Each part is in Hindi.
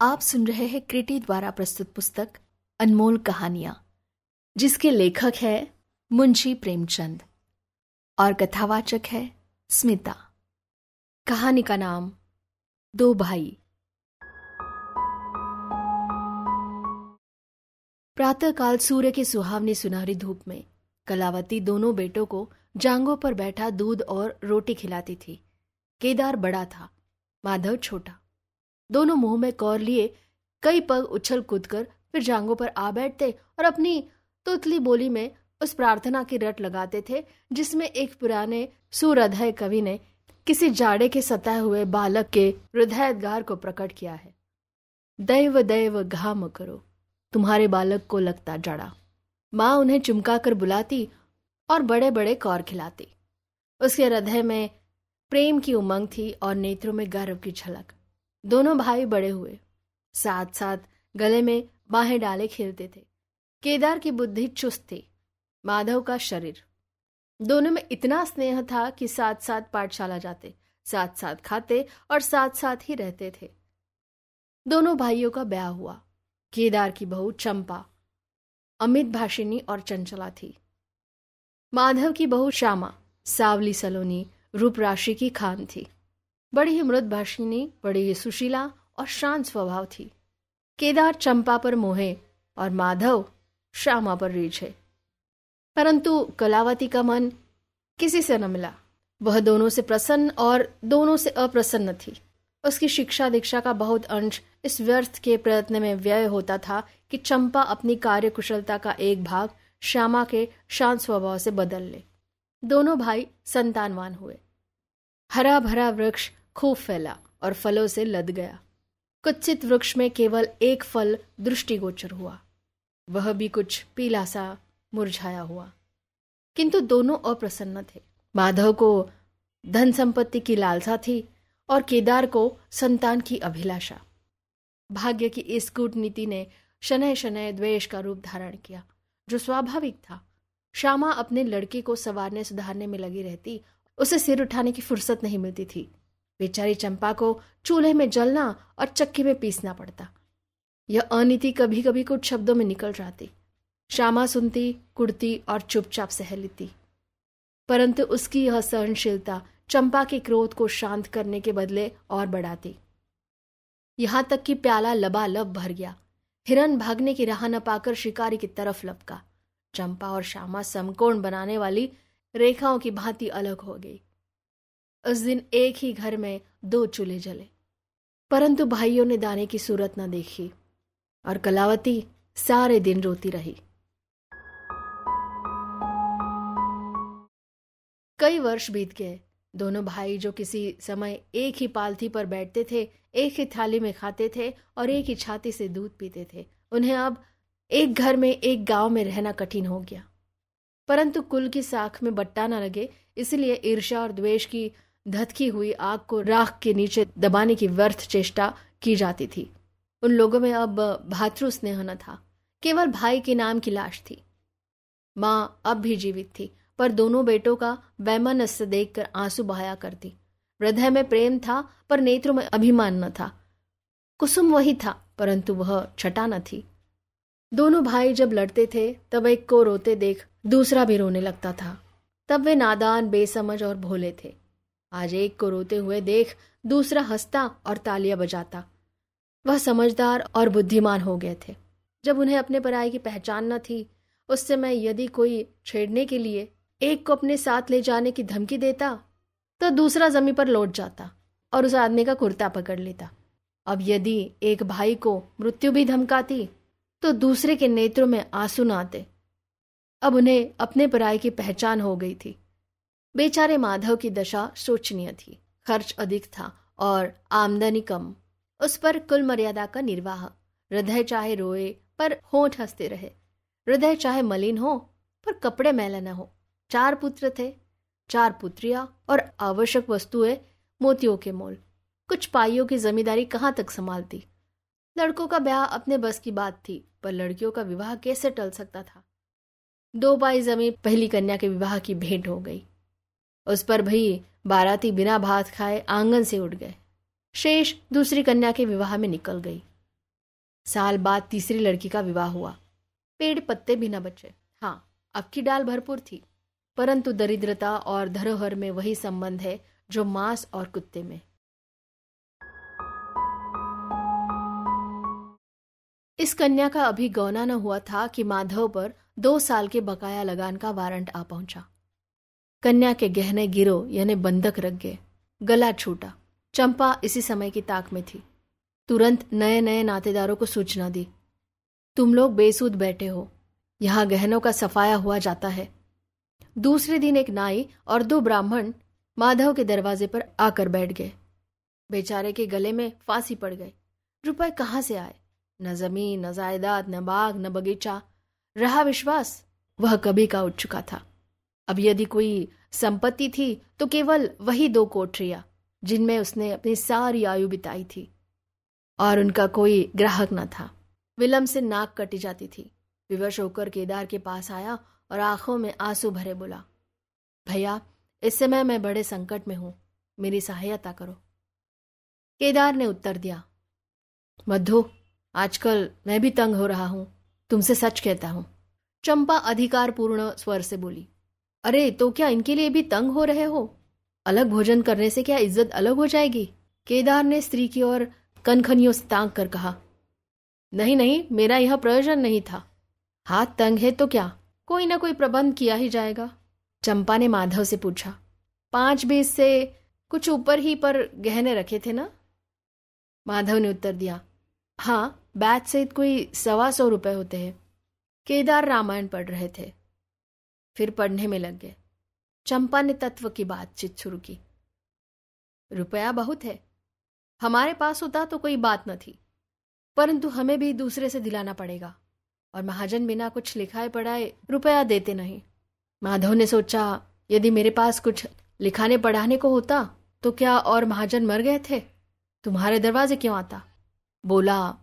आप सुन रहे हैं क्रिटी द्वारा प्रस्तुत पुस्तक, अनमोल कहानियाँ, जिसके लेखक है मुंशी प्रेमचंद और कथावाचक है स्मिता। कहानी का नाम, दो भाई। प्रातःकाल सूर्य के सुहावनी सुनहरी धूप में, कलावती दोनों बेटों को जांगों पर बैठा दूध और रोटी खिलाती थी। केदार बड़ा था, माधव छोटा। दोनों मुँह में कौर लिए, कई पग उछल कूद कर फिर जांगों पर आ बैठते और अपनी तुतली बोली में उस प्रार्थना की रट लगाते थे, जिसमें एक पुराने सुहृदय कवि ने किसी जाड़े के सताए हुए बालक के हृदयद्गार को प्रकट किया है। दैव दैव, घाम करो, तुम्हारे बालक को लगता जड़ा। माँ उन्हें चुमका कर बुलाती और बड़े बड़े कौर खिलाती। उसके हृदय में प्रेम की उमंग थी और नेत्रों में गर्व की झलक। दोनों भाई बड़े हुए। साथ साथ गले में बाहें डाले खेलते थे। केदार की बुद्धि चुस्त थी, माधव का शरीर। दोनों में इतना स्नेह था कि साथ साथ पाठशाला जाते साथ साथ खाते और साथ साथ ही रहते थे। दोनों भाइयों का ब्याह हुआ। केदार की बहू चंपा, अमित भाषिनी और चंचला थी। माधव की बहू श्यामा, सावली सलोनी रूप राशि की खान थी। बड़ी ही मृत भाषिनी बड़ी ही सुशीला और शांत स्वभाव थी। केदार चंपा पर मोहे और माधव श्यामा पर रीझे। परंतु कलावती का मन किसी से न मिला। वह दोनों से प्रसन्न और दोनों से अप्रसन्न थी। उसकी शिक्षा दीक्षा का बहुत अंश इस व्यर्थ के प्रयत्न में व्यय होता था कि चंपा अपनी कार्य कुशलता का एक भाग श्यामा के शांत स्वभाव से बदल ले। दोनों भाई संतानवान हुए। हरा भरा वृक्ष खूब फैला और फलों से लद गया। कुत्सित वृक्ष में केवल एक फल दृष्टिगोचर हुआ। वह भी कुछ पीला सा मुरझाया हुआ। किंतु दोनों अप्रसन्न थे। माधव को धन संपत्ति की लालसा थी और केदार को संतान की अभिलाषा। भाग्य की इस कूटनीति ने शनय शनय द्वेष का रूप धारण किया, जो स्वाभाविक था। श्यामा अपने लड़के को सवारने सुधारने में लगी रहती उसे सिर उठाने की फुर्सत नहीं मिलती थी। बेचारी चंपा को चूल्हे में जलना और चक्की में पीसना पड़ता। यह अनिति कभी कभी कुछ शब्दों में निकल जाती। श्यामा सुनती, कुड़ती और चुपचाप सह लेती। परंतु उसकी यह सहनशीलता चंपा के क्रोध को शांत करने के बदले और बढ़ाती। यहाँ तक कि प्याला लबालब भर गया। हिरन भागने की राह न पाकर शिकारी की तरफ़ लपका। चंपा और श्यामा समकोण बनाने वाली रेखाओं की भांति अलग हो गई। उस दिन एक ही घर में दो चूल्हे जले। परंतु भाइयों ने दाने की सूरत न देखी और कलावती सारे दिन रोती रही। कई वर्ष बीत गए। दोनों भाई जो किसी समय एक ही पालथी पर बैठते थे, एक ही थाली में खाते थे और एक ही छाती से दूध पीते थे, उन्हें अब एक घर में एक गाँव में रहना कठिन हो गया। परंतु कुल की साख में बट्टा न लगे, इसलिए ईर्षा और द्वेष की धतकी हुई आग को राख के नीचे दबाने की व्यर्थ चेष्टा की जाती थी। उन लोगों में अब भातृ स्नेह न था, केवल भाई के नाम की लाश थी। माँ अब भी जीवित थी, पर दोनों बेटों का वैमनस्य देखकर आँसू बहाया करती। हृदय में प्रेम था, पर नेत्रों में अभिमान न था। कुसुम वही था, परंतु वह छटा न थी। दोनों भाई जब लड़ते थे, तब एक को रोते देख दूसरा भी रोने लगता था। तब वे नादान, बेसमझ और भोले थे। आज एक को रोते हुए देख दूसरा हंसता और तालियाँ बजाता। वह समझदार और बुद्धिमान हो गए थे। जब उन्हें अपने पराई की पहचान न थी, उस समय यदि कोई छेड़ने के लिए एक को अपने साथ ले जाने की धमकी देता तो दूसरा ज़मीन पर लौट जाता और उस आदमी का कुर्ता पकड़ लेता। अब यदि एक भाई को मृत्यु भी धमकाती तो दूसरे के नेत्रों में आँसू न आते। अब उन्हें अपने पराई की पहचान हो गई थी। बेचारे माधव की दशा शोचनीय थी, खर्च अधिक था और आमदनी कम। उस पर कुल मर्यादा का निर्वाह, हृदय चाहे रोए पर होठ हँसते रहे। हृदय चाहे मलिन हो पर कपड़े मैला न हो। चार पुत्र थे, चार पुत्रियाँ और आवश्यक वस्तुएँ मोतियों के मोल। कुछ पाइयों की जमींदारी कहाँ तक संभालती? लड़कों का ब्याह अपने बस की बात थी, पर लड़कियों का विवाह कैसे टल सकता था? दो पाई ज़मीन पहली कन्या के विवाह की भेंट हो गई। उस पर भई बाराती बिना भात खाए आँगन से उठ गए। शेष दूसरी कन्या के विवाह में निकल गई। साल बाद तीसरी लड़की का विवाह हुआ। पेड़ पत्ते भी न बचे। हाँ अब की डाल भरपूर थी। परंतु दरिद्रता और धरोहर में वही संबंध है जो मांस और कुत्ते में। इस कन्या का अभी गौना न हुआ था कि माधव पर दो साल के बकाया लगान का वारंट आ पहुँचा। कन्या के गहने गिरो, यानी बंधक रख गए, गला छूटा। चंपा इसी समय की ताक में थी। तुरंत नए नए नातेदारों को सूचना दी। तुम लोग बेसूद बैठे हो। यहाँ गहनों का सफाया हुआ जाता है। दूसरे दिन एक नाई और दो ब्राह्मण माधव के दरवाजे पर आकर बैठ गए। बेचारे के गले में फांसी पड़ गई। रुपए कहाँ से आए? न ज़मीन, न जायदाद, न बाग, न बगीचा। रहा विश्वास, वह कभी का उठ चुका था। अब यदि कोई संपत्ति थी तो केवल वही दो कोठरिया, जिनमें उसने अपनी सारी आयु बिताई थी। और उनका कोई ग्राहक न था। विलम से नाक कटी जाती थी। विवश होकर केदार के पास आया और आँखों में आँसू भरे बोला, भैया, इस समय मैं बड़े संकट में हूँ। मेरी सहायता करो। केदार ने उत्तर दिया, मधु आजकल मैं भी तंग हो रहा हूँ, तुमसे सच कहता हूँ। चंपा अधिकार पूर्ण स्वर से बोली, अरे तो क्या इनके लिए भी तंग हो रहे हो? अलग भोजन करने से क्या इज़्ज़त अलग हो जाएगी? केदार ने स्त्री की ओर कनखनियों से तांग कर कहा, नहीं नहीं, मेरा यह प्रयोजन नहीं था। हाथ तंग है तो क्या? कोई ना कोई प्रबंध किया ही जाएगा। चंपा ने माधव से पूछा, पाँच बीस से कुछ ऊपर ही पर गहने रखे थे ना? माधव ने उत्तर दिया हाँ बैच सहित कोई सवा सौ रुपए होते हैं। केदार रामायण पढ़ रहे थे। फिर पढ़ने में लग गए। चंपा ने तत्व की बातचीत शुरू की। रुपया बहुत है। हमारे पास होता तो कोई बात न थी। परंतु हमें भी दूसरे से दिलाना पड़ेगा। और महाजन बिना कुछ लिखाए पढ़ाए रुपया देते नहीं। माधव ने सोचा, यदि मेरे पास कुछ लिखाने पढ़ाने को होता तो क्या और महाजन मर गए थे? तुम्हारे दरवाजे क्यों आता? बोला,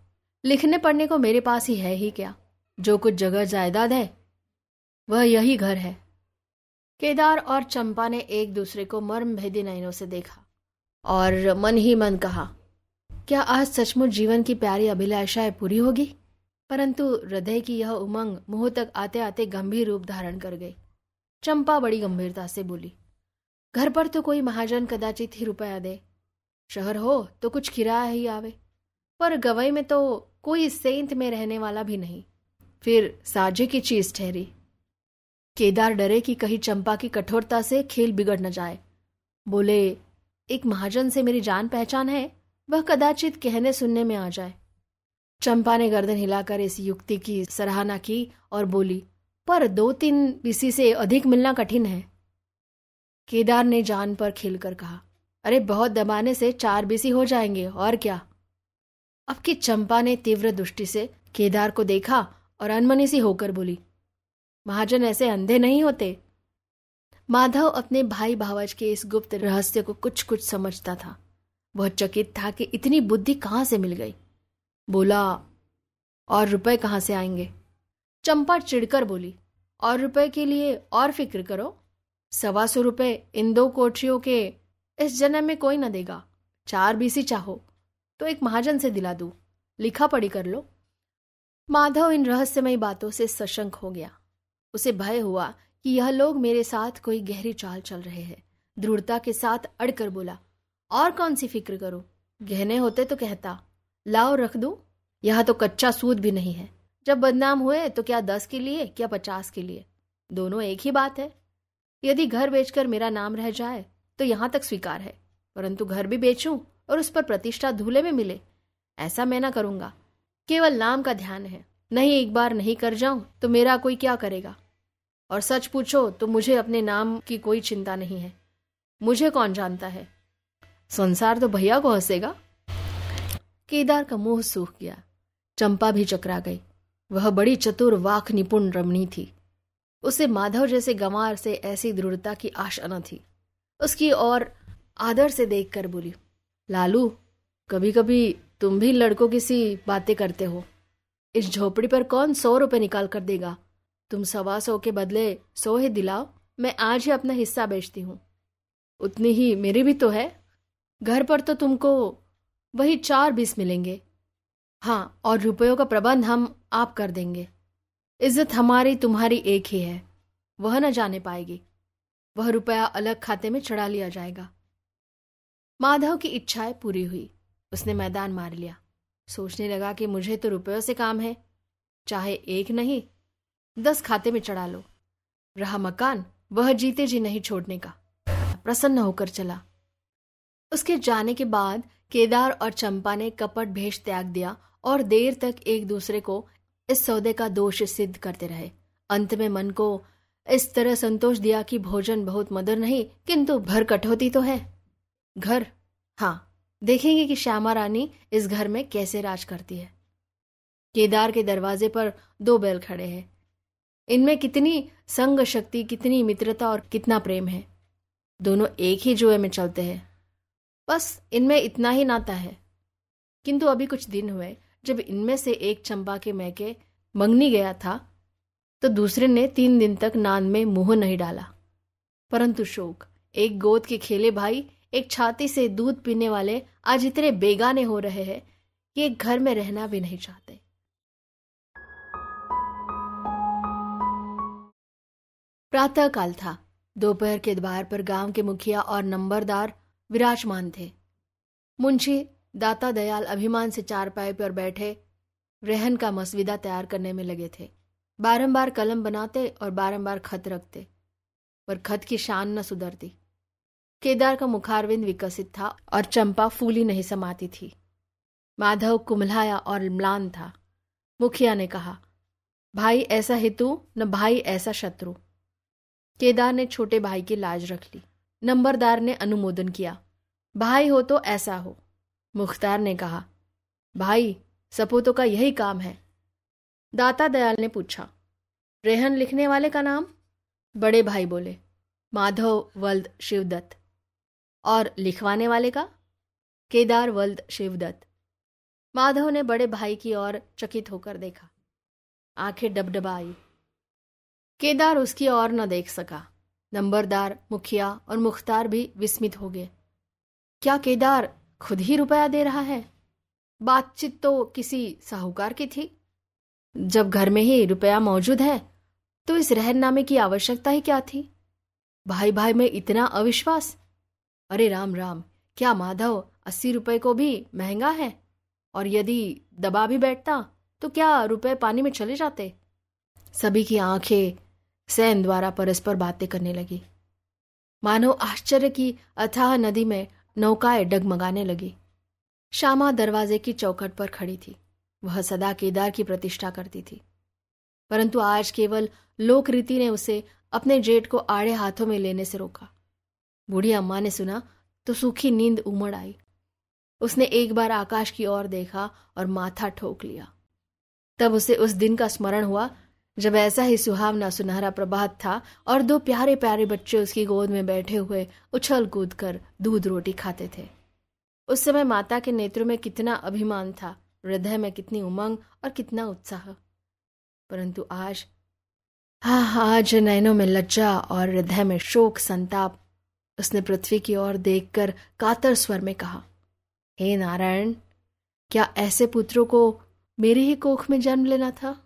लिखने पढ़ने को मेरे पास ही है ही क्या? जो कुछ जगह जायदाद है, वह यही घर है। केदार और चंपा ने एक दूसरे को मर्म भेदी नयनों से देखा और मन ही मन कहा, क्या आज सचमुच जीवन की प्यारी अभिलाषाएँ पूरी होगी? परंतु हृदय की यह उमंग मुँह तक आते आते गंभीर रूप धारण कर गई। चंपा बड़ी गंभीरता से बोली, घर पर तो कोई महाजन कदाचित ही रुपया दे। शहर हो तो कुछ किराया ही आवे। पर गवई में तो कोई सेंत में रहने वाला भी नहीं। फिर साजे की चीज़ ठहरी। केदार डरे कि कहीं चंपा की कठोरता से खेल बिगड़ न जाए। बोले, एक महाजन से मेरी जान पहचान है, वह कदाचित कहने सुनने में आ जाए। चंपा ने गर्दन हिलाकर इस युक्ति की सराहना की और बोली, पर दो तीन बीसी से अधिक मिलना कठिन है। केदार ने जान पर खिलकर कहा, अरे, बहुत दबाने से चार बीसी हो जाएँगे, और क्या? अब की चंपा ने तीव्र दृष्टि से केदार को देखा और अनमनी सी होकर बोली, महाजन, ऐसे अंधे नहीं होते। माधव अपने भाई भावज के इस गुप्त रहस्य को कुछ कुछ समझता था। वह चकित था कि इतनी बुद्धि कहाँ से मिल गई। बोला, और रुपए कहाँ से आएँगे? चंपा चिड़कर बोली, और रुपए के लिए और फ़िक्र करो। सवा सौ रुपए इन दो कोठरियों के इस जन्म में कोई न देगा। चार बीसी चाहो। तो एक महाजन से दिला दू। लिखा पढ़ी कर लो। माधव इन रहस्यमय बातों से सशंक हो गया। उसे भय हुआ कि यह लोग मेरे साथ कोई गहरी चाल चल रहे हैं। दृढ़ता के साथ अड़कर बोला, और कौन सी फ़िक्र करो? गहने होते तो कहता, लाओ रख दू? यह तो कच्चा सूद भी नहीं है। जब बदनाम हुए तो क्या दस के लिए, क्या पचास के लिए? दोनों एक ही बात है। यदि घर बेचकर मेरा नाम रह जाए तो यहाँ तक स्वीकार है। परंतु घर भी बेचूं और उस पर प्रतिष्ठा धूले में मिले। ऐसा मैं ना करूँगा। केवल नाम का ध्यान है। नहीं, एक बार नहीं कर जाऊँ तो मेरा कोई क्या करेगा? और सच पूछो तो मुझे अपने नाम की कोई चिंता नहीं है। मुझे कौन जानता है? संसार तो भैया को हंसेगा। केदार का मुँह सूख गया। चंपा भी चकरा गई। वह बड़ी चतुर, वाक निपुण रमणी थी। उसे माधव जैसे गंवार से ऐसी दृढ़ता की आशा न थी। उसकी और आदर से देखकर बोली लालू कभी कभी तुम भी लड़कों की सी बातें करते हो। इस झोपड़ी पर कौन सौ रुपए निकाल कर देगा? तुम सवा सौ के बदले सौ ही दिलाओ, मैं आज ही अपना हिस्सा बेचती हूँ। उतनी ही मेरी भी तो है। घर पर तो तुमको वही चार बीस मिलेंगे। हाँ और रुपयों का प्रबंध हम आप कर देंगे। इज़्ज़त हमारी तुम्हारी एक ही है, वह न जाने पाएगी। वह रुपया अलग खाते में चढ़ा लिया जाएगा। माधव की इच्छाएँ पूरी हुई। उसने मैदान मार लिया। सोचने लगा कि मुझे तो रुपयों से काम है। चाहे एक नहीं, दस खाते में चढ़ा लो। रहा मकान, वह जीते जी नहीं छोड़ने का। प्रसन्न होकर चला। उसके जाने के बाद केदार और चंपा ने कपट भेष त्याग दिया और देर तक एक दूसरे को इस सौदे का दोष सिद्ध करते रहे। अंत में मन को इस तरह संतोष दिया कि भोजन बहुत मधुर नहीं, किंतु भर कटौती तो है। घर। हाँ देखेंगे कि श्यामा रानी इस घर में कैसे राज करती है। केदार के दरवाजे पर दो बैल खड़े हैं। इनमें कितनी संग शक्ति, कितनी मित्रता और कितना प्रेम है। दोनों एक ही जुए में चलते हैं। बस इनमें इतना ही नाता है। किंतु अभी कुछ दिन हुए, जब इनमें से एक चंपा के मैके मंगनी गया था तो दूसरे ने तीन दिन तक नान में मुँह नहीं डाला। परंतु शोक, एक गोद के खेले भाई एक छाती से दूध पीने वाले आज इतने बेगाने हो रहे हैं कि एक घर में रहना भी नहीं चाहते। प्रातः काल था। दोपहर के द्वार पर गाँव के मुखिया और नंबरदार विराजमान थे। मुंशी, दाता दयाल अभिमान से चार पाए पर बैठे रहन का मसविदा तैयार करने में लगे थे। बारंबार कलम बनाते और बारंबार खत रखते, पर खत की शान न सुधरती। केदार का मुखारविंद विकसित था और चंपा फूली नहीं समाती थी। माधव कुमलाया और म्लान था। मुखिया ने कहा, भाई ऐसा हेतु, न भाई ऐसा शत्रु। केदार ने छोटे भाई की लाज रख ली। नंबरदार ने अनुमोदन किया, भाई हो तो ऐसा हो। मुख्तार ने कहा, भाई, सपूतों का यही काम है। दाता दयाल ने पूछा, रेहन लिखने वाले का नाम? बड़े भाई बोले, माधव वल्द शिवदत्त। और लिखवाने वाले का? केदार वल्द शिवदत्त। माधव ने बड़े भाई की ओर चकित होकर देखा। आँखें डबडबाई। केदार उसकी ओर न देख सका। नंबरदार, मुखिया और मुख्तार भी विस्मित हो गए। क्या केदार खुद ही रुपया दे रहा है? बातचीत तो किसी साहूकार की थी। जब घर में ही रुपया मौजूद है तो इस रहननामे की आवश्यकता ही क्या थी? भाई भाई में इतना अविश्वास अरे राम राम, क्या माधव, अस्सी रुपए को भी महँगा है? और यदि दबा भी बैठता तो क्या रुपए पानी में चले जाते? सभी की आँखें सैन द्वारा परस्पर बातें करने लगी। मानो आश्चर्य की अथाह नदी में नौकाएँ डगमगाने लगी। श्यामा दरवाजे की चौखट पर खड़ी थी। वह सदा केदार की प्रतिष्ठा करती थी। परंतु आज केवल लोक रीति ने उसे अपने जेठ को आड़े हाथों में लेने से रोका। बूढ़ी अम्मा ने सुना तो सूखी नींद उमड़ आई। उसने एक बार आकाश की ओर देखा और माथा ठोक लिया। तब उसे उस दिन का स्मरण हुआ, जब ऐसा ही सुहावना सुनहरा प्रभात था और दो प्यारे प्यारे बच्चे उसकी गोद में बैठे हुए उछल कूद कर दूध रोटी खाते थे। उस समय माता के नेत्रों में कितना अभिमान था, हृदय में कितनी उमंग और कितना उत्साह। परंतु आज हाँ आज नैनों में लज्जा और हृदय में शोक संताप उसने पृथ्वी की ओर देखकर कातर स्वर में कहा, हे नारायण, क्या ऐसे पुत्रों को मेरे ही कोख में जन्म लेना था?